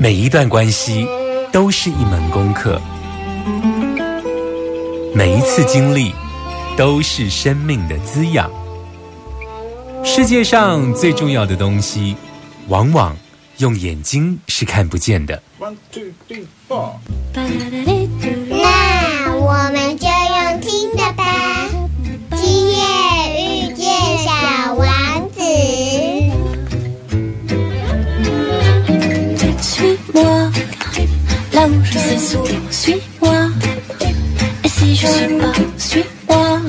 每一段关系都是一门功课，每一次经历都是生命的滋养。世界上最重要的东西，往往用眼睛是看不见的。One two three four。那我们就 je sais sourire, suis-moi. Et si je suis pas, suis-moi,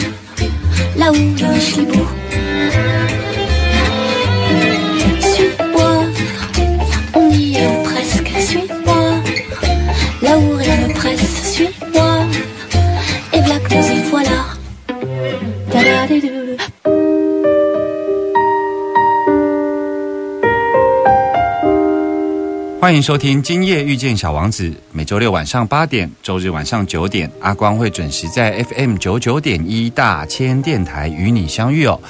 là où je suis 欢迎收听《今夜遇见小王子》，每周六晚上八点，周日晚上九点，阿光会准时在 FM 九九点一大千电台与你相遇哦。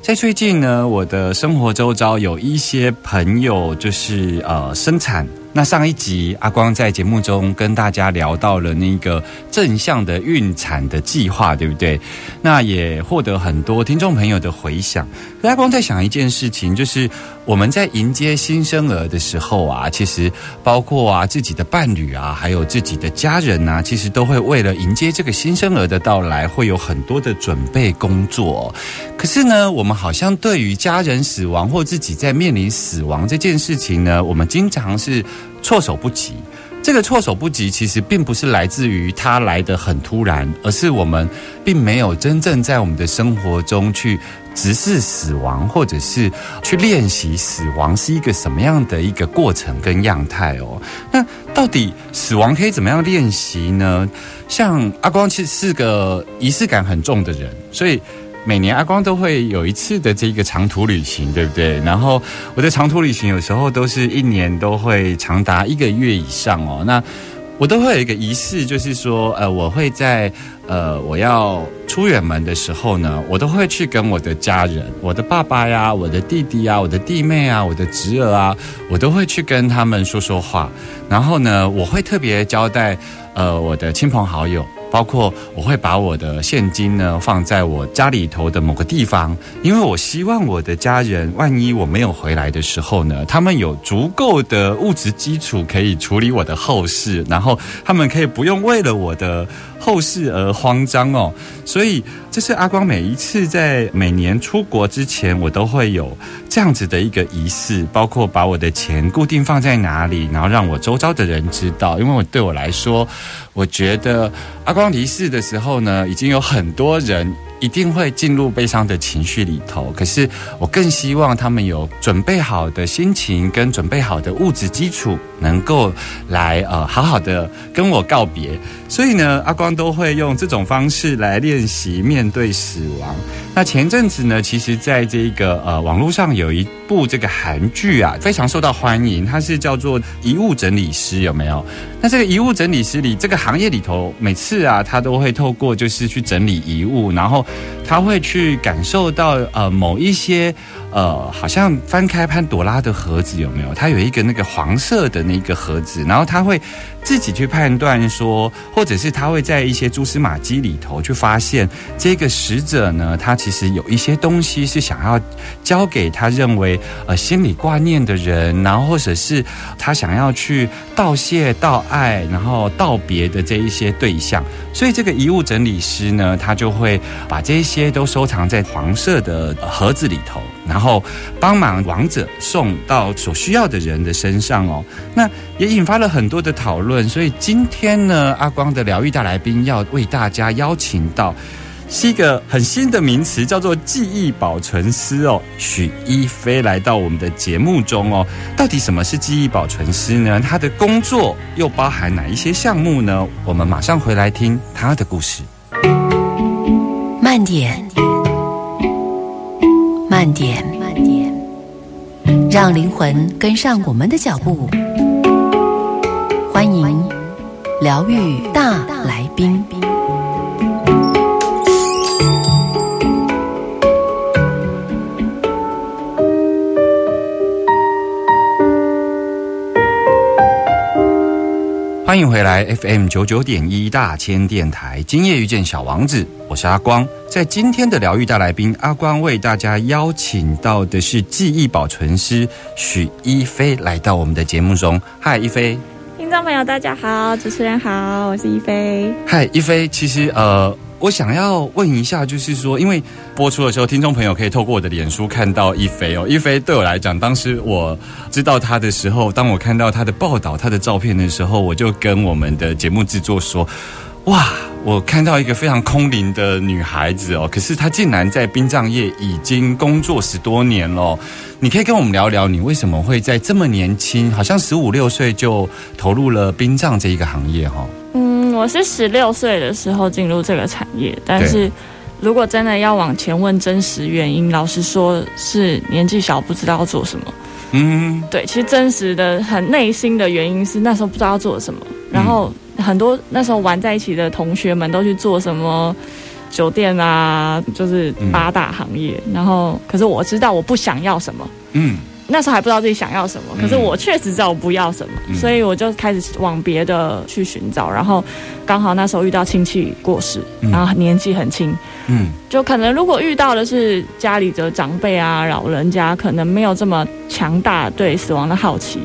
在最近呢，我的生活周遭有一些朋友就是呃生产。那上一集阿光在节目中跟大家聊到了那个正向的孕产的计划，对不对？那也获得很多听众朋友的回响。阿光在想一件事情，就是我们在迎接新生儿的时候啊，其实包括啊自己的伴侣啊，还有自己的家人呐，其实都会为了迎接这个新生儿的到来，会有很多的准备工作。可是呢，我们好像对于家人死亡或自己在面临死亡这件事情呢，我们经常是措手不及。这个措手不及，其实并不是来自于它来得很突然，而是我们并没有真正在我们的生活中去直视死亡，或者是去练习死亡是一个什么样的一个过程跟样态哦。那到底死亡可以怎么样练习呢？像阿光其实是个仪式感很重的人，所以。每年阿光都会有一次的这个长途旅行，对不对？然后我的长途旅行有时候都是一年都会长达一个月以上哦。那我都会有一个仪式，就是说，呃，我会在呃我要出远门的时候呢，我都会去跟我的家人，我的爸爸呀，我的弟弟呀，我的弟妹啊，我的侄儿啊，我都会去跟他们说说话。然后呢，我会特别交代呃我的亲朋好友。包括我会把我的现金呢放在我家里头的某个地方，因为我希望我的家人万一我没有回来的时候呢，他们有足够的物质基础可以处理我的后事，然后他们可以不用为了我的后事而慌张哦。所以这是阿光每一次在每年出国之前，我都会有这样子的一个仪式，包括把我的钱固定放在哪里，然后让我周遭的人知道，因为我对我来说，我觉得阿光。离世的时候呢，已经有很多人一定会进入悲伤的情绪里头。可是我更希望他们有准备好的心情跟准备好的物质基础，能够来呃好好的跟我告别。所以呢，阿光都会用这种方式来练习面对死亡。那前阵子呢，其实在这个呃网络上有一部这个韩剧啊，非常受到欢迎，它是叫做遗物整理师，有没有？那这个遗物整理师里，这个行业里头，每次啊，他都会透过就是去整理遗物，然后他会去感受到呃某一些呃，好像翻开潘朵拉的盒子有没有？它有一个那个黄色的那个盒子，然后他会自己去判断说，或者是他会在一些蛛丝马迹里头去发现这个死者呢，他其实有一些东西是想要交给他认为呃心里挂念的人，然后或者是他想要去道谢道。爱，然后道别的这一些对象，所以这个遗物整理师呢，他就会把这些都收藏在黄色的盒子里头，然后帮忙亡者送到所需要的人的身上哦。那也引发了很多的讨论，所以今天呢，阿光的疗愈大来宾要为大家邀请到。是一个很新的名词，叫做记忆保存师哦。许一飞来到我们的节目中哦，到底什么是记忆保存师呢？他的工作又包含哪一些项目呢？我们马上回来听他的故事。慢点，慢点，慢点，让灵魂跟上我们的脚步。欢迎疗愈大来宾。欢迎回来 FM 九九点一大千电台，今夜遇见小王子，我是阿光。在今天的疗愈大来宾，阿光为大家邀请到的是记忆保存师许一飞来到我们的节目中。嗨，一飞。听众朋友，大家好，主持人好，我是一飞。嗨，一飞。其实呃，我想要问一下，就是说，因为播出的时候，听众朋友可以透过我的脸书看到一飞哦。一飞对我来讲，当时我知道他的时候，当我看到他的报道、他的照片的时候，我就跟我们的节目制作说：“哇，我看到一个非常空灵的女孩子哦，可是她竟然在殡葬业已经工作十多年了。你可以跟我们聊聊，你为什么会在这么年轻，好像十五六岁就投入了殡葬这一个行业哈？嗯，我是十六岁的时候进入这个产业，但是如果真的要往前问真实原因，老实说是年纪小，不知道要做什么。嗯，对，其实真实的很内心的原因是那时候不知道要做什么，然后很多那时候玩在一起的同学们都去做什么酒店啊，就是八大行业，然后可是我知道我不想要什么，嗯那时候还不知道自己想要什么，可是我确实知道我不要什么，嗯。所以我就开始往别的去寻找，然后刚好那时候遇到亲戚过世，嗯。然后年纪很轻，嗯。就可能如果遇到的是家里的长辈啊、老人家，可能没有这么强大对死亡的好奇。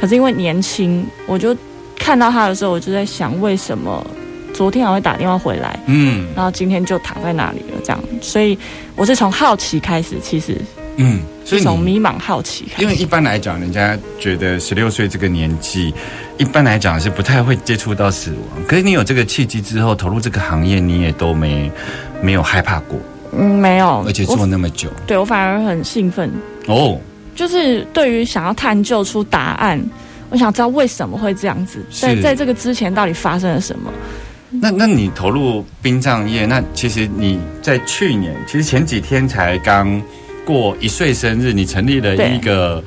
可是因为年轻，我就看到他的时候，我就在想，为什么昨天还会打电话回来，嗯。然后今天就躺在那里了？这样，所以我是从好奇开始，其实。嗯，所以你从迷茫好奇开始。因为一般来讲，人家觉得十六岁这个年纪，一般来讲是不太会接触到死亡。可是你有这个契机之后，投入这个行业，你也都没没有害怕过，嗯，没有，而且做那么久对我反而很兴奋，哦。就是对于想要探究出答案，我想知道为什么会这样子，在在这个之前到底发生了什么。那那你投入殡葬业，那其实你在去年，其实前几天才刚过一岁生日，你成立了一个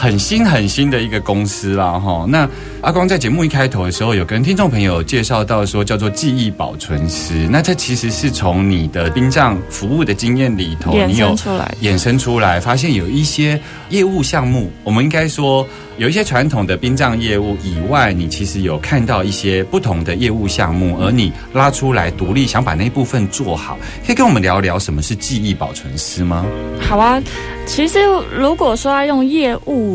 很新很新的一个公司啦，哈。那阿光在节目一开头的时候，有跟听众朋友介绍到说，叫做记忆保存师。那这其实是从你的殡葬服务的经验里头，衍你有生出来的。衍生出来，发现有一些业务项目，我们应该说有一些传统的殡葬业务以外，你其实有看到一些不同的业务项目，而你拉出来独立，想把那部分做好，可以跟我们聊聊什么是记忆保存师吗？好啊，其实如果说要用业务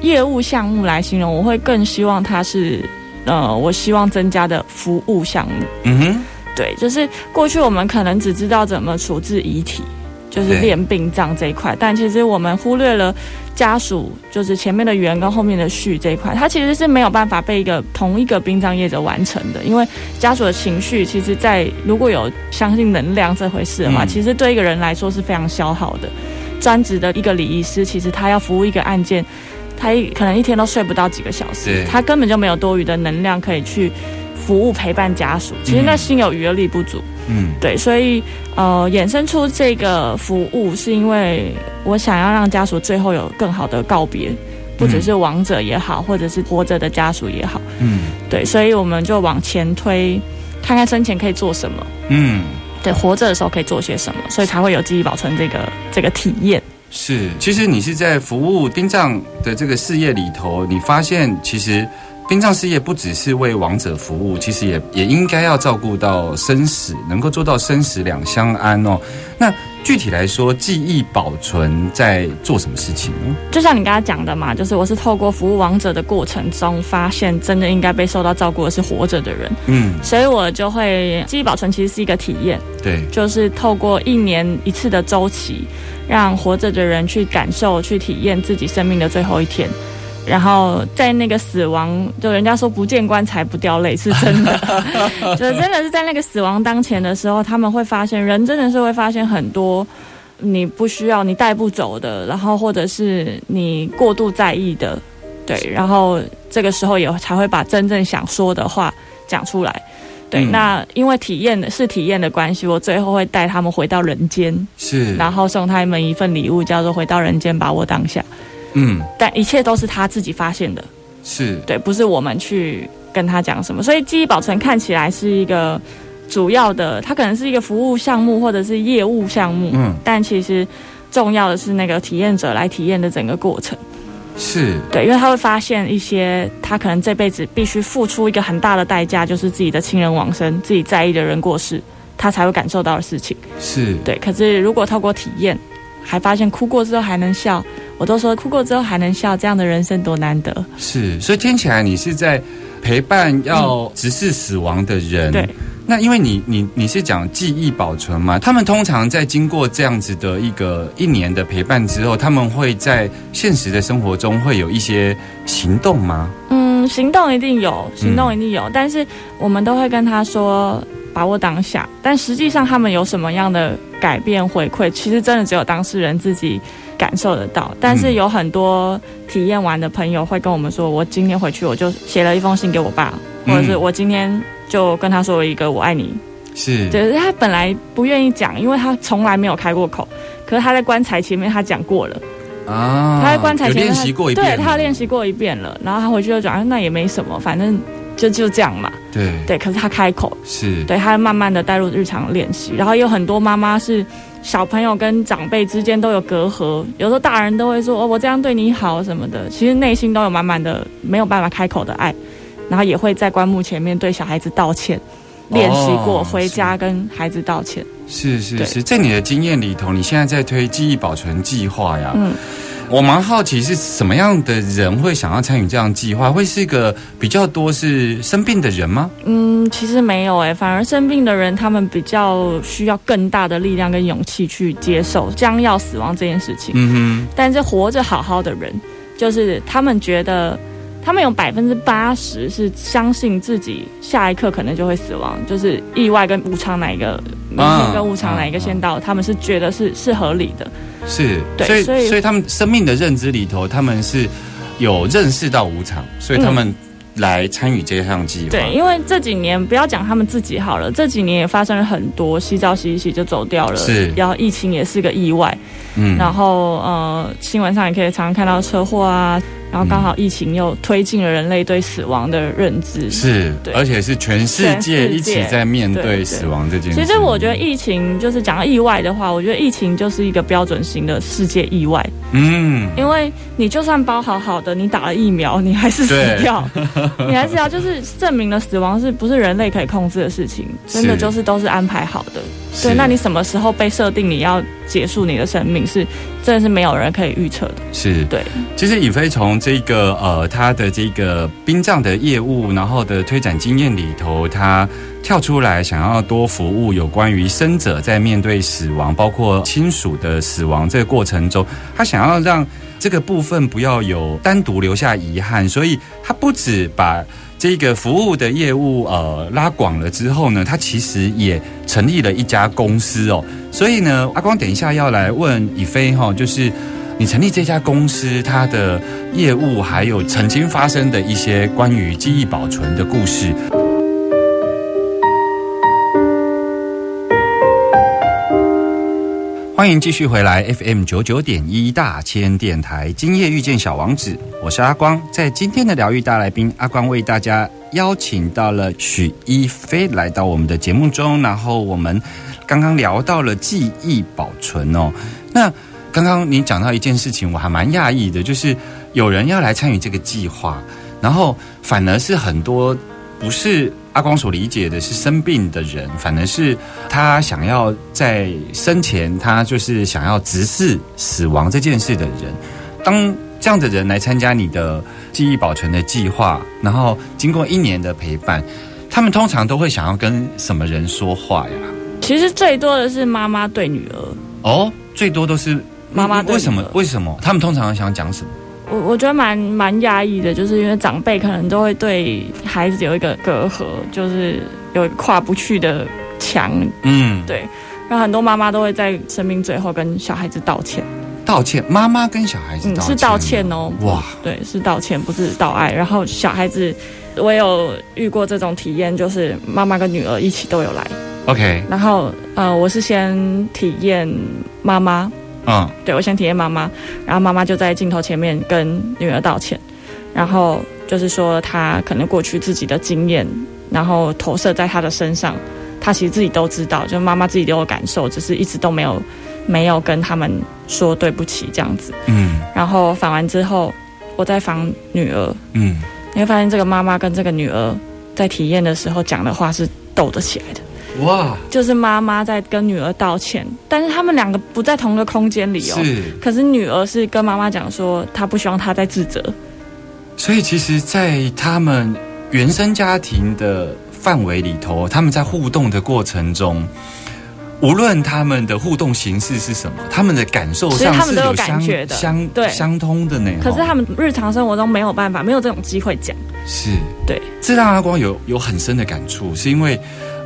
业务项目来形容，我会更希望它是呃，我希望增加的服务项目。嗯哼，对，就是过去我们可能只知道怎么处置遗体，就是对练殡葬这一块，但其实我们忽略了家属，就是前面的缘跟后面的序这一块，它其实是没有办法被一个同一个殡葬业者完成的，因为家属的情绪，其实在如果有相信能量这回事的话，嗯其实对一个人来说是非常消耗的。专职的一个礼仪师，其实他要服务一个案件，他一可能一天都睡不到几个小时，他根本就没有多余的能量可以去服务陪伴家属。其实那嗯心有余而力不足。嗯对，所以呃，衍生出这个服务，是因为我想要让家属最后有更好的告别，不只是亡者也好，或者是活着的家属也好。嗯对，所以我们就往前推，看看生前可以做什么，嗯，对，活着的时候可以做些什么，所以才会有记忆保存这个这个体验。是。其实你是在服务殡葬的这个事业里头，你发现其实。殡葬事业不只是为亡者服务，其实也也应该要照顾到生死，能够做到生死两相安哦。那具体来说，记忆保存在做什么事情呢？就像你刚才讲的嘛，就是我是透过服务亡者的过程中，发现真的应该被受到照顾的是活着的人，嗯，所以我就会记忆保存其实是一个体验。对，就是透过一年一次的周期，让活着的人去感受、去体验自己生命的最后一天。然后在那个死亡，就人家说不见棺材不掉泪是真的，就真的是在那个死亡当前的时候，他们会发现人真的是会发现很多你不需要、你带不走的，然后或者是你过度在意的，对，然后这个时候也才会把真正想说的话讲出来。对，嗯那因为体验的是体验的关系，我最后会带他们回到人间，是，然后送他们一份礼物，叫做“回到人间，把握当下”。嗯，但一切都是他自己发现的，是，对，不是我们去跟他讲什么。所以记忆保存看起来是一个主要的，它可能是一个服务项目或者是业务项目，嗯但其实重要的是那个体验者来体验的整个过程。是，对，因为他会发现一些他可能这辈子必须付出一个很大的代价，就是自己的亲人往生，自己在意的人过世，他才会感受到的事情。是，对，可是如果透过体验，还发现哭过之后还能笑，我都说哭过之后还能笑，这样的人生多难得。是，所以听起来你是在陪伴要直视死亡的人。对，那因为你你你是讲记忆保存嘛，他们通常在经过这样子的一个一年的陪伴之后，他们会在现实的生活中会有一些行动吗？嗯，行动一定有，行动一定有，但是我们都会跟他说把握当下。但实际上他们有什么样的改变回馈，其实真的只有当事人自己感受得到。但是有很多体验完的朋友会跟我们说，我今天回去我就写了一封信给我爸，或者是嗯我今天就跟他说了一个我爱你。是，就是他本来不愿意讲，因为他从来没有开过口，可是他在棺材前面他讲过了。啊，他在棺材前面他练习过一遍，对他练习过一遍了，然后他回去就讲，啊那也没什么，反正就就这样嘛。对对，可是他开口，是，对他慢慢的带入日常练习，然后有很多妈妈是小朋友跟长辈之间都有隔阂，有时候大人都会说哦我这样对你好什么的，其实内心都有满满的没有办法开口的爱，然后也会在棺木前面对小孩子道歉。练习过，哦回家跟孩子道歉。对是是是，在你的经验里头，你现在在推记忆保存计划呀。嗯，我蛮好奇是什么样的人会想要参与这样计划？会是一个比较多是生病的人吗？嗯，其实没有诶，反而生病的人，他们比较需要更大的力量跟勇气去接受将要死亡这件事情。嗯哼但是活着好好的人，就是他们觉得，他们有百分之八十是相信自己下一刻可能就会死亡，就是意外跟无常哪一个，明天跟无常哪一个先到，他们是觉得是是合理的。哼，是，所以对所以所以他们生命的认知里头，他们是有认识到无常，所以他们来参与这项计划。对，因为这几年不要讲他们自己好了，这几年也发生了很多洗澡洗一洗就走掉了，是然后疫情也是个意外，嗯然后呃，新闻上也可以常常看到车祸啊，然后刚好疫情又推进了人类对死亡的认知。是，对。而且是全世界一起在面对死亡这件事。其实我觉得疫情就是讲到意外的话，我觉得疫情就是一个标准型的世界意外，嗯，因为你就算包好好的，你打了疫苗，你还是死掉，你还是要就是证明了死亡是不是人类可以控制的事情，真的就是都是安排好的。是对，那你什么时候被设定你要结束你的生命，是真的是没有人可以预测的。是对，其实以飞从这个呃他的这个殡葬的业务，然后的推展经验里头，他跳出来想要多服务有关于生者在面对死亡，包括亲属的死亡这个过程中，他想要让这个部分不要有单独留下遗憾，所以他不止把。这个服务的业务呃拉广了之后呢，他其实也成立了一家公司哦。所以呢，阿光等一下要来问以飞哈、就是你成立这家公司，它的业务还有曾经发生的一些关于记忆保存的故事。欢迎继续回来 FM 九九点一大千电台，今夜遇见小王子，我是阿光。在今天的疗愈大来宾，阿光为大家邀请到了许一飞来到我们的节目中，然后我们刚刚聊到了记忆保存哦。那刚刚你讲到一件事情，我还蛮讶异的，就是有人要来参与这个计划，然后反而是很多不是阿光所理解的是生病的人，反而是他想要在生前，他就是想要直视死亡这件事的人。当这样的人来参加你的记忆保存的计划，然后经过一年的陪伴，他们通常都会想要跟什么人说话呀？其实最多的是妈妈对女儿，哦，最多都是妈妈对为什么？为什么他们通常想讲什么？我我觉得蛮蛮压抑的，就是因为长辈可能都会对孩子有一个隔阂，就是有跨不去的墙，嗯，对。然后很多妈妈都会在生命最后跟小孩子道歉，道歉，妈妈跟小孩子嗯，道歉，是道歉哦，哇，对，是道歉，不是道爱。然后小孩子，我有遇过这种体验，就是妈妈跟女儿一起都有来。，OK，然后呃，我是先体验妈妈，嗯。对我先体验妈妈，然后妈妈就在镜头前面跟女儿道歉，然后就是说她可能过去自己的经验，然后投射在她的身上，她其实自己都知道，就妈妈自己都有感受，只是一直都没有没有跟他们说对不起这样子。嗯然后访完之后，我再访女儿，嗯，你会发现这个妈妈跟这个女儿在体验的时候讲的话是斗得起来的。哇，就是妈妈在跟女儿道歉，但是他们两个不在同一个空间里哦。是，可是女儿是跟妈妈讲说，她不希望她在自责。所以其实，在他们原生家庭的范围里头，他们在互动的过程中。无论他们的互动形式是什么，他们的感受上他们都有相感觉的相对相通的呢。可是哦他们日常生活中没有办法，没有这种机会讲。是对，这让阿光有有很深的感触，是因为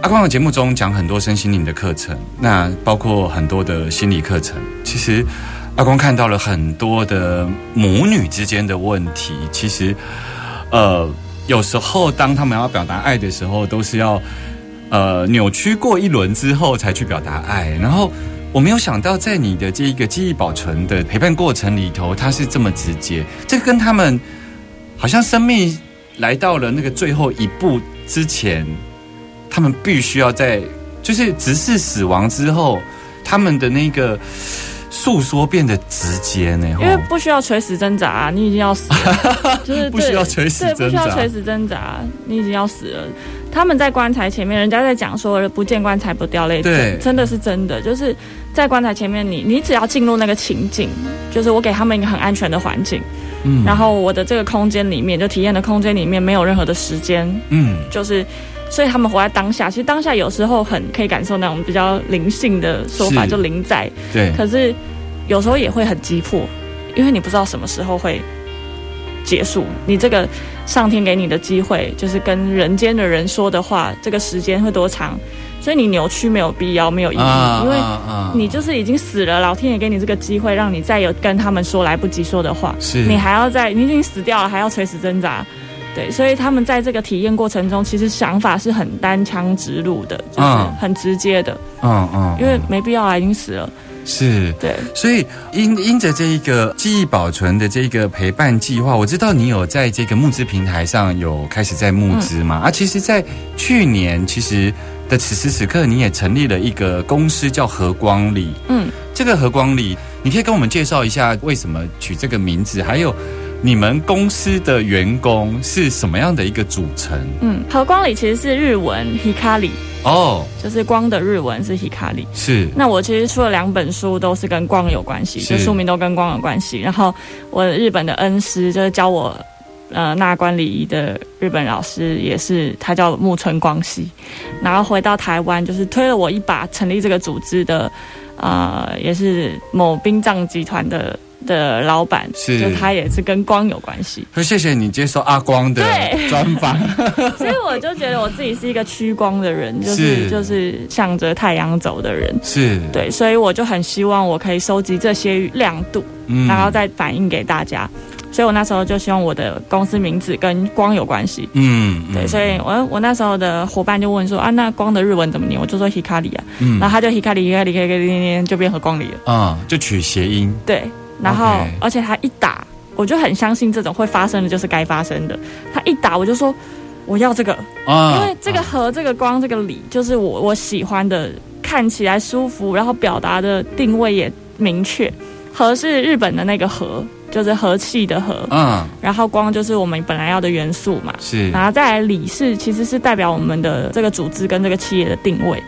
阿光的节目中讲很多身心灵的课程，那包括很多的心理课程。其实阿光看到了很多的母女之间的问题，其实呃，有时候当他们要表达爱的时候，都是要呃扭曲过一轮之后才去表达爱，然后。我没有想到，在你的这一个记忆保存的陪伴过程里头，它是这么直接。这跟他们好像生命来到了那个最后一步之前，他们必须要在就是直视死亡之后，他们的那个诉说变得直接呢，因为不需要垂死挣扎、啊，你已经要死了，就是不需要垂死对，挣扎不需要垂死挣扎，你已经要死了。他们在棺材前面，人家在讲说不见棺材不掉泪，对真真的是真的，就是在棺材前面你，你只要进入那个情境，就是我给他们一个很安全的环境，嗯然后我的这个空间里面，就体验的空间里面没有任何的时间，嗯就是。所以他们活在当下，其实当下有时候很可以感受那种比较灵性的说法，就灵在。对可是有时候也会很急迫，因为你不知道什么时候会结束。你这个上天给你的机会，就是跟人间的人说的话，这个时间会多长？所以你扭曲没有必要，没有意义，因为啊你就是已经死了，老天爷给你这个机会，让你再有跟他们说来不及说的话，是你还要在你已经死掉了，还要垂死挣扎。对，所以他们在这个体验过程中，其实想法是很单枪直入的，就是嗯很直接的，嗯嗯，因为没必要啊，已经死了。是对，所以因因着这一个记忆保存的这个陪伴计划，我知道你有在这个募资平台上有开始在募资嘛？啊，其实，在去年其实的此时此刻，你也成立了一个公司叫和光里。嗯，这个和光里，你可以跟我们介绍一下为什么取这个名字，还有你们公司的员工是什么样的一个组成？嗯，和光里其实是日文 hikari，哦，就是光的日文是 hikari。是那我其实出了两本书，都是跟光有关系，是就书名都跟光有关系。然后我日本的恩师就是教我呃纳关礼仪的日本老师，也是他叫木村光希。然后回到台湾，就是推了我一把，成立这个组织的，呃，也是某殡葬集团的的老板，是就他也是跟光有关系。那谢谢你接受阿光的专访。所以我就觉得我自己是一个趋光的人，就是是就是向着太阳走的人。是，对，所以我就很希望我可以收集这些亮度，嗯然后再反映给大家。所以我那时候就希望我的公司名字跟光有关系。嗯，对，嗯所以我我那时候的伙伴就问说啊，那光的日文怎么念？我就说 hikari 啊，嗯然后他就 hikari hikari hikari 就变和光里了。啊、就取谐音，对，然后而且他一打，我就很相信这种会发生的就是该发生的。他一打我就说我要这个，啊因为这个和这个光这个理，就是我我喜欢的，看起来舒服，然后表达的定位也明确。和是日本的那个和，就是和气的和，嗯，然后光就是我们本来要的元素嘛。是然后再来理是，其实是代表我们的这个组织跟这个企业的定位。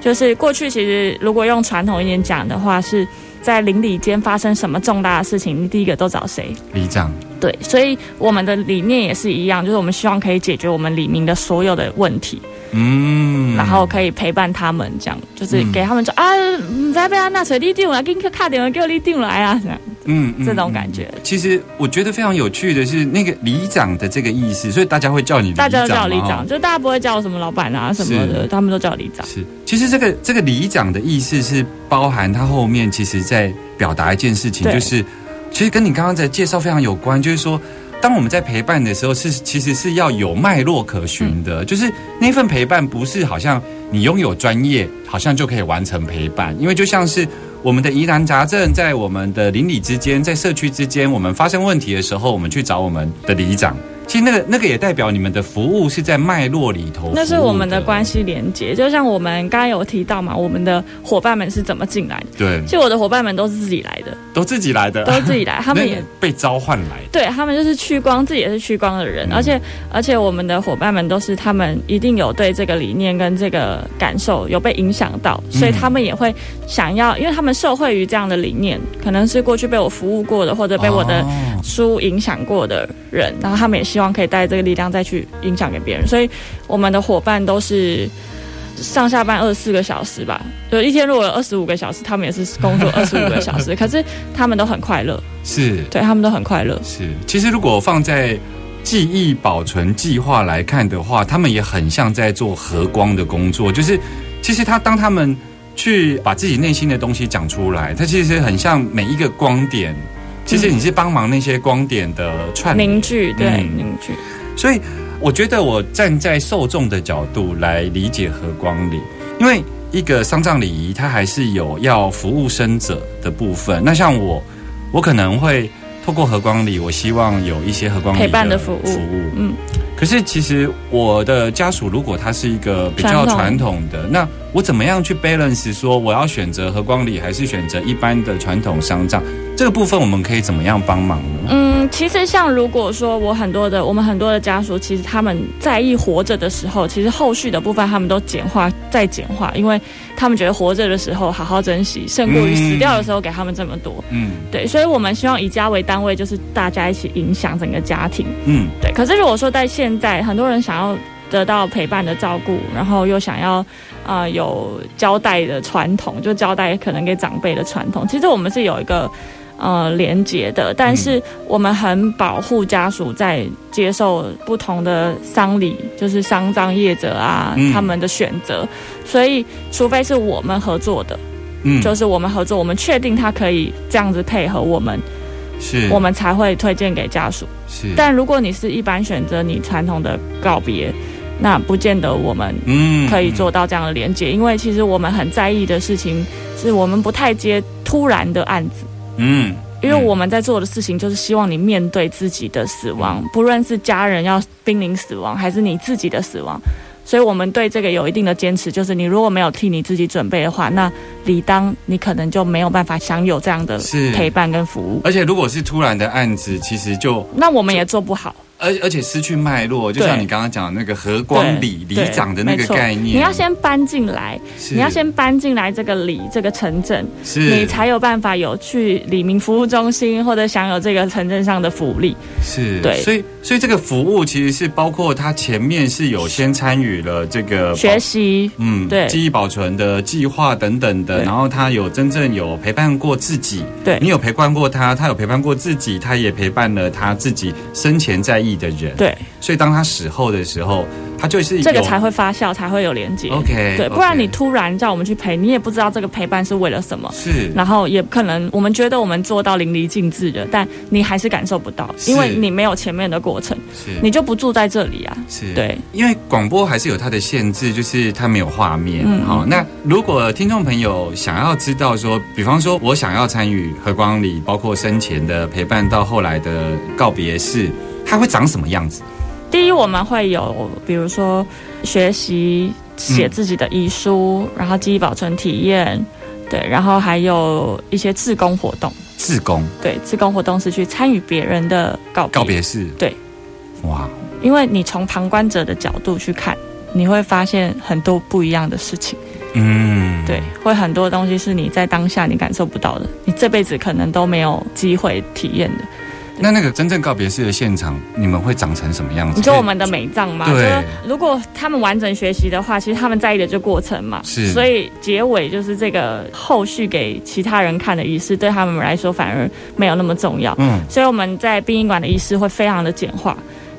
就是过去其实如果用传统一点讲的话，是在邻里间发生什么重大的事情，你第一个都找谁？里长，对，所以我们的理念也是一样，就是我们希望可以解决我们里民的所有的问题，嗯然后可以陪伴他们，这样就是给他们说、啊，唔知被他那水你定来，给你卡点给我你定来啊，这样嗯嗯这种感觉。其实我觉得非常有趣的是那个里长的这个意思，所以大家会叫你里大家都叫我里嘛长，就大家不会叫我什么老板啊什么的，他们都叫我里长。是，其实这个这个里长的意思是包含他后面其实在表达一件事情，就是其实跟你刚刚在介绍非常有关，就是说。当我们在陪伴的时候，是其实是要有脉络可循的，就是那份陪伴不是好像你拥有专业，好像就可以完成陪伴，因为就像是我们的疑难杂症，在我们的邻里之间，在社区之间，我们发生问题的时候，我们去找我们的里长，其实那个那个也代表你们的服务是在脉络里头，那是我们的关系连接，就像我们刚刚有提到嘛，我们的伙伴们是怎么进来的？对，其实我的伙伴们都是自己来的，都自己来的，都自己来，他们也 被召唤来的。对他们就是趋光，自己也是趋光的人，而且而且我们的伙伴们都是他们一定有对这个理念跟这个感受有被影响到，所以他们也会想要，因为他们受惠于这样的理念，可能是过去被我服务过的，或者被我的哦。书影响过的人，然后他们也希望可以带这个力量再去影响给别人，所以我们的伙伴都是。上下班二十四个小时吧，就一天如果有二十五个小时，他们也是工作 二十五个小时，可是他们都很快乐，是对他们都很快乐。是，其实如果放在记忆保存计划来看的话，他们也很像在做和光的工作，就是其实他当他们去把自己内心的东西讲出来，他其实很像每一个光点。其实你是帮忙那些光点的串联凝聚，对、嗯凝聚，所以我觉得我站在受众的角度来理解和光礼，因为一个丧葬礼仪它还是有要服务生者的部分。那像我，我可能会透过和光礼，我希望有一些和光礼陪伴的服务服务。嗯，可是其实我的家属如果他是一个比较传统传统的，那我怎么样去 balance 说我要选择和光礼还是选择一般的传统丧葬？这个部分我们可以怎么样帮忙呢？嗯，其实像如果说我很多的，我们很多的家属，其实他们在意活着的时候，其实后续的部分他们都简化再简化，因为他们觉得活着的时候好好珍惜，胜过于死掉的时候给他们这么多。嗯对，所以我们希望以家为单位，就是大家一起影响整个家庭。嗯对，可是如果说在现在，很多人想要得到陪伴的照顾，然后又想要呃有交代的传统，就交代可能给长辈的传统，其实我们是有一个。呃，连结的，但是我们很保护家属在接受不同的丧礼，就是丧葬业者啊，嗯。他们的选择，所以除非是我们合作的，嗯。就是我们合作，我们确定他可以这样子配合我们，是。我们才会推荐给家属。是。但如果你是一般选择你传统的告别，那不见得我们嗯可以做到这样的连接，因为其实我们很在意的事情是我们不太接突然的案子。嗯，因为我们在做的事情就是希望你面对自己的死亡，不论是家人要濒临死亡，还是你自己的死亡，所以我们对这个有一定的坚持。就是你如果没有替你自己准备的话，那理当你可能就没有办法享有这样的陪伴跟服务。而且如果是突然的案子，其实就那我们也做不好。而而且失去脉络，就像你刚刚讲的那个和光里里长的那个概念，你要先搬进来，你要先搬进来这个里这个城镇，是你才有办法有去里民服务中心或者享有这个城镇上的福利。是。对。所以所以这个服务其实是包括他前面是有先参与了这个学习，嗯，对记忆保存的计划等等的，然后他有真正有陪伴过自己，对。你有陪伴过他，他有陪伴过自己，他也陪伴了他自己生前在意的人，，对，所以当他死后的时候，他就是这个才会发酵，才会有连接。OK，对，不然你突然叫我们去陪，你也不知道这个陪伴是为了什么。是然后也可能我们觉得我们做到淋漓尽致的，但你还是感受不到，因为你没有前面的过程，是你就不住在这里啊。是对，因为广播还是有它的限制，就是它没有画面。嗯好，那如果听众朋友想要知道说，比方说我想要参与和光里，包括生前的陪伴到后来的告别式，它会长什么样子？第一，我们会有比如说学习写自己的遗书，然后记忆保存体验，对，然后还有一些自工活动。自工对，自工活动是去参与别人的告别，告别式，对，哇，因为你从旁观者的角度去看，你会发现很多不一样的事情。嗯，对，会很多东西是你在当下你感受不到的，你这辈子可能都没有机会体验的。那那个真正告别式的现场，你们会长成什么样子？你说我们的美葬吗，对。就是如果他们完整学习的话，其实他们在意的就过程嘛，是。所以结尾就是这个后续给其他人看的仪式，对他们来说反而没有那么重要。嗯，所以我们在殡仪馆的仪式会非常的简化，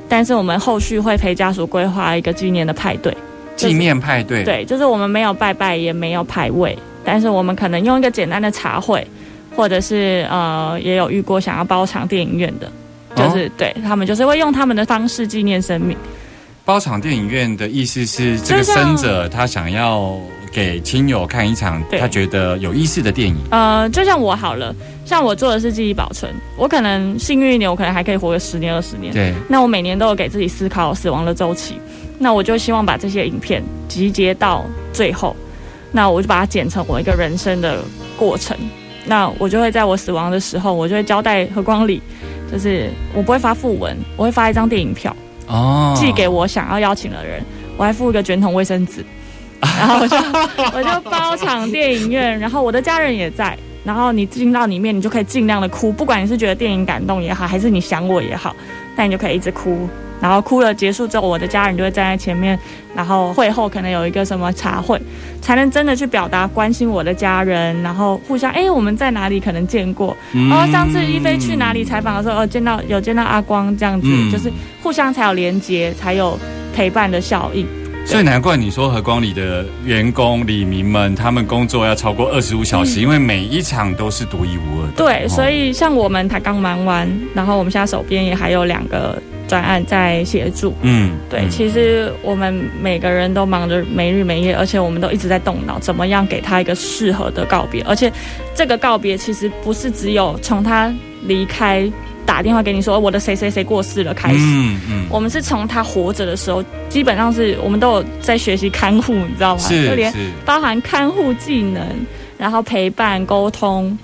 但是我们后续会陪家属规划一个纪念的派对。纪念派对，，对，就是我们没有拜拜，也没有排位，但是我们可能用一个简单的茶会，或者是呃，也有遇过想要包场电影院的，就是、对他们就是会用他们的方式纪念生命。包场电影院的意思是，这个生者他想要给亲友看一场他觉得有意思的电影。呃，就像我好了，像我做的是记忆保存，我可能幸运一点，我可能还可以活个十年二十年。对，那我每年都有给自己思考死亡的周期，那我就希望把这些影片集结到最后，那我就把它剪成我一个人生的过程。那我就会在我死亡的时候，我就会交代何光礼，就是我不会发副文，我会发一张电影票哦寄给我想要邀请的人，我还附一个卷筒卫生纸，然后我就我就包场电影院，然后我的家人也在。然后你进到里面，你就可以尽量的哭，不管你是觉得电影感动也好，还是你想我也好，那你就可以一直哭。然后哭了结束之后，我的家人就会站在前面，然后会后可能有一个什么茶会，才能真的去表达关心我的家人，然后互相哎我们在哪里可能见过，嗯。然后上次一飞去哪里采访的时候，哦见到有见到阿光这样子，嗯。就是互相才有连接，才有陪伴的效应。所以难怪你说和光里的员工李明们，他们工作要超过二十五小时，因为每一场都是独一无二的。嗯对，哦。所以像我们才刚忙完，然后我们现在手边也还有两个专案在协助。嗯，对，嗯其实我们每个人都忙着没日没夜，而且我们都一直在动脑，怎么样给他一个适合的告别。而且这个告别其实不是只有从他离开打电话给你说我的谁谁谁过世了开始，嗯嗯，我们是从他活着的时候，基本上是我们都有在学习看护，你知道吗？是就连是包含看护技能，然后陪伴沟通，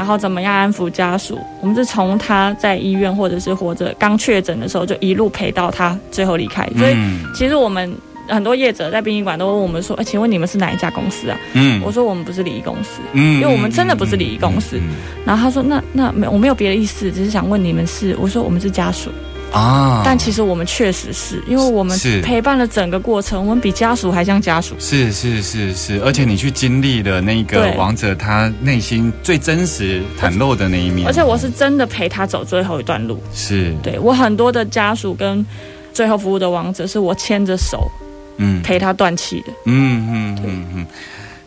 然后怎么样安抚家属，我们是从他在医院或者是活着刚确诊的时候，就一路陪到他最后离开。所以嗯其实我们很多业者在殡仪馆都问我们说：“哎，请问你们是哪一家公司啊？”嗯我说：“我们不是礼仪公司。”嗯因为我们真的不是礼仪公司嗯然后他说：“那那没我没有别的意思，只是想问你们是。”我说：“我们是家属。”啊，但其实我们确实是因为我们是陪伴了整个过程，我们比家属还像家属。是是是是，而且你去经历了那个王者他内心最真实袒露的那一面，而且我是真的陪他走最后一段路。是对我很多的家属跟最后服务的王者，是我牵着手嗯陪他断气的。嗯嗯嗯嗯。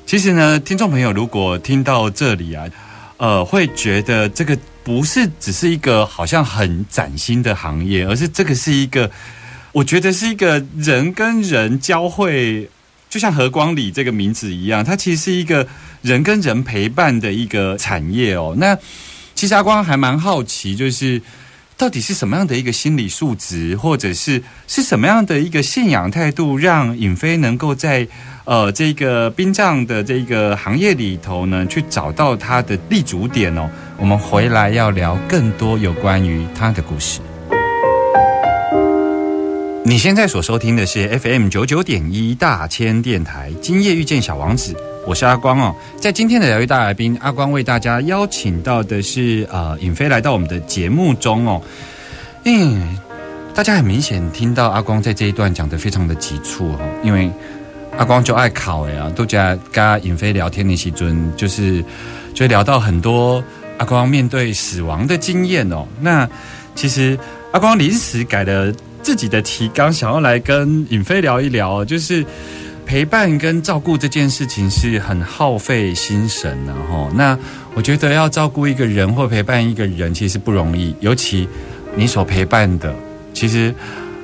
其实呢，听众朋友如果听到这里啊，呃，会觉得这个不是只是一个好像很崭新的行业，而是这个是一个，我觉得是一个人跟人交汇，就像何光里这个名字一样，它其实是一个人跟人陪伴的一个产业哦。那其实阿光还蛮好奇，就是。到底是什么样的一个心理素质，或者是是什么样的一个信仰态度，让尹飞能够在呃这个殡葬的这个行业里头呢，去找到他的立足点哦？我们回来要聊更多有关于他的故事。你现在所收听的是 FM 九九点一大千电台，今夜遇见小王子，我是阿光哦。在今天的疗愈大来宾，阿光为大家邀请到的是呃尹飞来到我们的节目中哦。嗯，大家很明显听到阿光在这一段讲的非常的急促哦，因为阿光就爱考哎啊，都加跟尹飞聊天的时尊，就是就聊到很多阿光面对死亡的经验哦。那其实阿光临时改了自己的提纲，想要来跟尹飞聊一聊，就是陪伴跟照顾这件事情是很耗费心神的哈。那我觉得要照顾一个人或陪伴一个人，其实不容易，尤其你所陪伴的，其实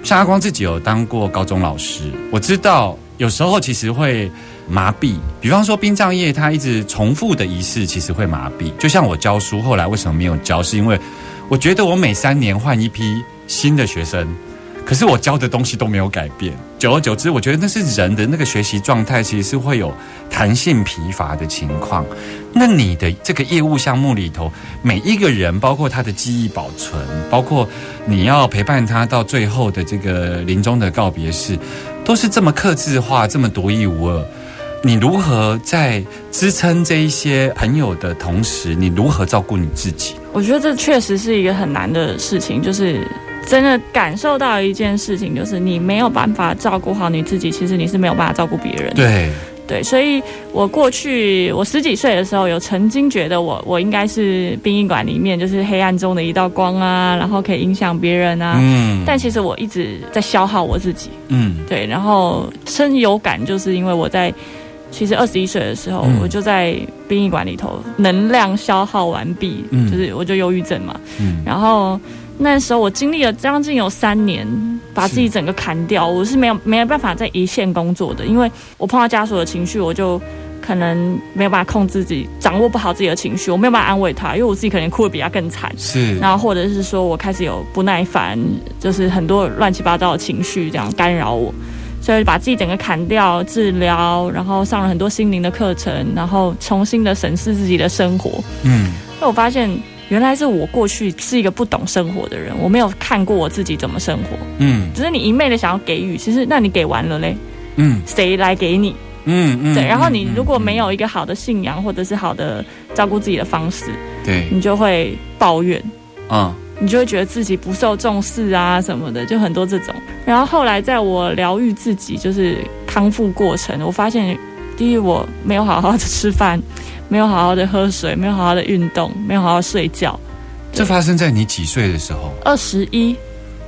像阿光自己有当过高中老师，我知道有时候其实会麻痹。比方说殡葬业，它一直重复的仪式，其实会麻痹。就像我教书，后来为什么没有教，是因为我觉得我每三年换一批新的学生。可是我教的东西都没有改变，久而久之，我觉得那是人的那个学习状态，其实是会有弹性疲乏的情况。那你的这个业务项目里头，每一个人，包括他的记忆保存，包括你要陪伴他到最后的这个临终的告别式，都是这么克制化，这么独一无二。你如何在支撑这一些朋友的同时，你如何照顾你自己？我觉得这确实是一个很难的事情，就是真的感受到一件事情，就是你没有办法照顾好你自己，其实你是没有办法照顾别人。对，对，所以我过去我十几岁的时候，有曾经觉得我我应该是殡仪馆里面就是黑暗中的一道光啊，然后可以影响别人啊。嗯。但其实我一直在消耗我自己，嗯。对，然后深有感，就是因为我在其实二十一岁的时候，嗯。我就在殡仪馆里头能量消耗完毕，嗯。就是我就忧郁症嘛，嗯。然后那时候我经历了将近有三年，把自己整个砍掉，我是没有没有办法在一线工作的，因为我碰到家属的情绪，我就。可能没有办法控制自己，掌握不好自己的情绪，我没有办法安慰他，因为我自己可能哭得比他更惨。是，然后或者是说我开始有不耐烦，就是很多乱七八糟的情绪这样干扰我，所以把自己整个砍掉，治疗，然后上了很多心灵的课程，然后重新的审视自己的生活。嗯那我发现原来是我过去是一个不懂生活的人，我没有看过我自己怎么生活，嗯只是你一昧的想要给予，其实那你给完了嘞，嗯谁来给你？嗯嗯，对，然后你嗯如果没有一个好的信仰或者是好的照顾自己的方式，对，你就会抱怨。嗯你就会觉得自己不受重视啊什么的，就很多这种。然后后来在我疗愈自己，就是康复过程，我发现，第一我没有好好的吃饭，没有好好的喝水，没有好好的运动，没有好好睡觉。这发生在你几岁的时候？二十一，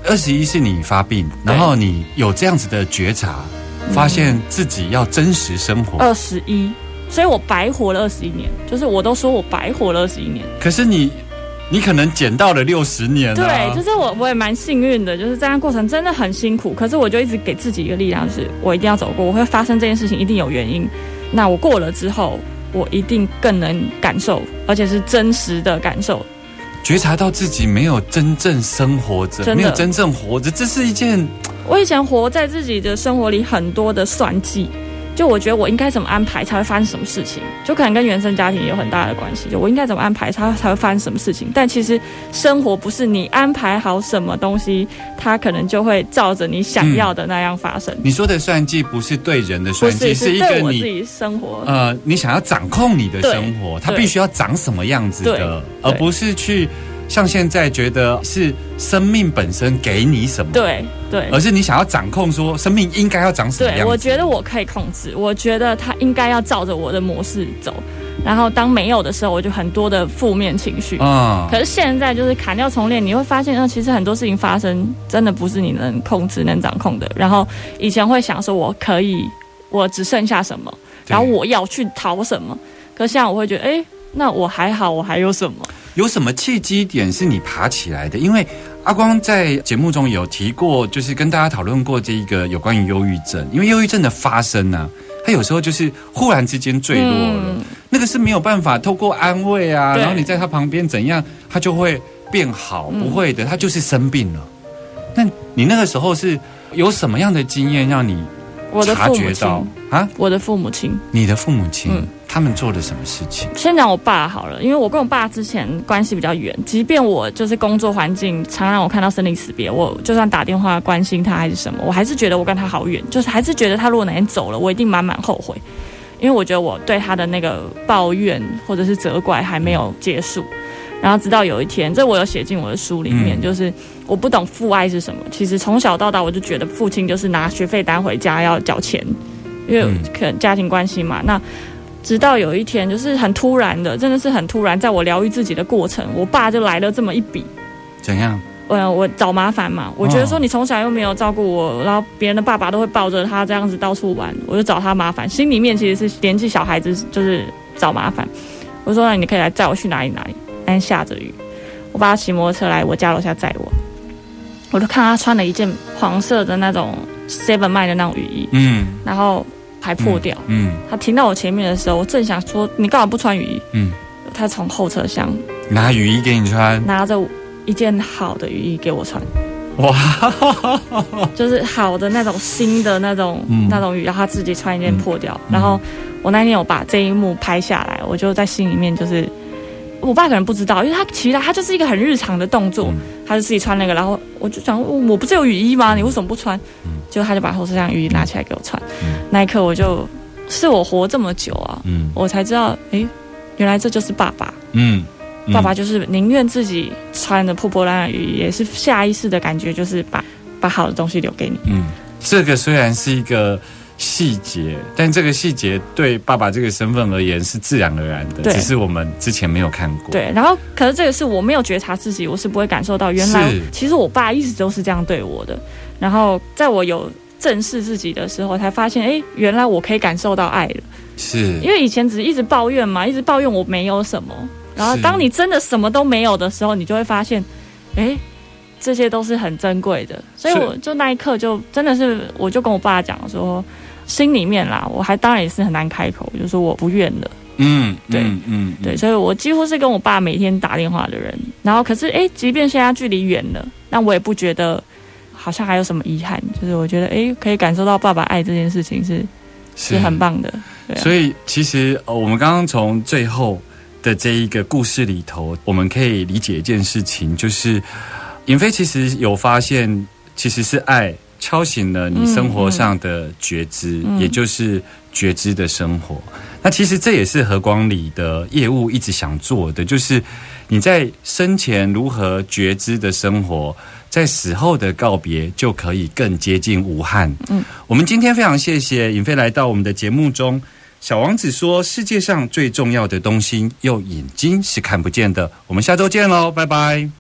二十一是你发病，然后你有这样子的觉察，发现自己要真实生活。二十一，所以我白活了二十一年，就是我都说我白活了二十一年。可是你，你可能捡到了六十年、啊。对，就是我我也蛮幸运的，就是这样过程真的很辛苦，可是我就一直给自己一个力量，就是我一定要走过，我会发生这件事情一定有原因。那我过了之后，我一定更能感受，而且是真实的感受。觉察到自己没有真正生活着，没有真正活着，这是一件我以前活在自己的生活里很多的算计，就我觉得我应该怎么安排才会发生什么事情，就可能跟原生家庭有很大的关系。就我应该怎么安排才才会发生什么事情，但其实生活不是你安排好什么东西，它可能就会照着你想要的那样发生。你说的算计，不是对人的算计，是，一个你己生活。呃，你想要掌控你的生活，它必须要长什么样子的，而不是去像现在觉得是生命本身给你什么，，对对而是你想要掌控说生命应该要长什么样对，我觉得我可以控制，我觉得它应该要照着我的模式走。然后当没有的时候，我就很多的负面情绪。啊可是现在就是砍掉重练，你会发现，呃，其实很多事情发生真的不是你能控制、能掌控的。然后以前会想说，我可以，我只剩下什么，然后我要去逃什么。可是现在我会觉得，哎，那我还好，我还有什么？有什么契机点是你爬起来的？因为阿光在节目中有提过，就是跟大家讨论过这一个有关于忧郁症，因为忧郁症的发生呢、它有时候就是忽然之间坠落了，嗯那个是没有办法透过安慰啊，然后你在他旁边怎样，他就会变好，嗯不会的，他就是生病了。那你那个时候是有什么样的经验让你察觉到啊？我的父母亲。你的父母亲、嗯他们做了什么事情？先讲我爸好了，因为我跟我爸之前关系比较远，即便我就是工作环境常让我看到生离死别，我就算打电话关心他还是什么，我还是觉得我跟他好远，就是还是觉得他如果哪天走了，我一定满满后悔，因为我觉得我对他的那个抱怨或者是责怪还没有结束。然后直到有一天，这我有写进我的书里面，嗯就是我不懂父爱是什么。其实从小到大，我就觉得父亲就是拿学费单回家要缴钱，因为嗯可能家庭关系嘛。那直到有一天，就是很突然的，真的是很突然，在我疗愈自己的过程，我爸就来了这么一笔。怎样？呃，我找麻烦嘛，我觉得说你从小又没有照顾我，然后别人的爸爸都会抱着他这样子到处玩，我就找他麻烦，心里面其实是年纪小孩子就是找麻烦。我说那你可以来载我去哪里哪里，但是下着雨，我爸骑摩托车来我家楼下载我，我就看他穿了一件黄色的那种 Seven 卖的那种雨衣，嗯然后还破掉。嗯他停到我前面的时候，我正想说你干嘛不穿雨衣？嗯，他从后车厢拿雨衣给你穿，拿着一件好的雨衣给我穿，哇，就是好的那种新的那种、嗯那种雨，然后他自己穿一件破掉。然后我那天有把这一幕拍下来，我就在心里面就是。我爸可能不知道，因为他其实他就是一个很日常的动作，嗯他就自己穿那个，然后我就想，我不是有雨衣吗？你为什么不穿？结果他就把后车厢雨衣拿起来给我穿，那一刻我就是我活这么久啊，嗯我才知道，诶，原来这就是爸爸。嗯，嗯爸爸就是宁愿自己穿着破破烂烂的雨衣，也是下意识的感觉，就是把把好的东西留给你。嗯，这个虽然是一个细节，但这个细节对爸爸这个身份而言是自然而然的，只是我们之前没有看过。，对，然后可是这个是我没有觉察自己，我是不会感受到，原来其实我爸一直都是这样对我的。然后在我有正视自己的时候，才发现，哎，原来我可以感受到爱了。是因为以前只是一直抱怨嘛，一直抱怨我没有什么。然后当你真的什么都没有的时候，你就会发现，哎，这些都是很珍贵的。所以我就那一刻就真的是，我就跟我爸讲说，心里面啦，我还当然也是很难开口，就说我不愿了。嗯，对嗯嗯，对，所以我几乎是跟我爸每天打电话的人。然后可是，哎，即便现在距离远了，那我也不觉得好像还有什么遗憾。就是我觉得，哎，可以感受到爸爸爱这件事情是是很棒的。对啊所以其实呃，我们刚刚从最后的这一个故事里头，我们可以理解一件事情，就是尹飞其实有发现，其实是爱敲醒了你生活上的觉知，嗯也就是觉知的生活。那其实这也是和光里的业务一直想做的，就是你在生前如何觉知的生活，在死后的告别就可以更接近无憾。嗯，我们今天非常谢谢尹飞来到我们的节目中。小王子说：“世界上最重要的东西，用眼睛是看不见的。”我们下周见喽，拜拜。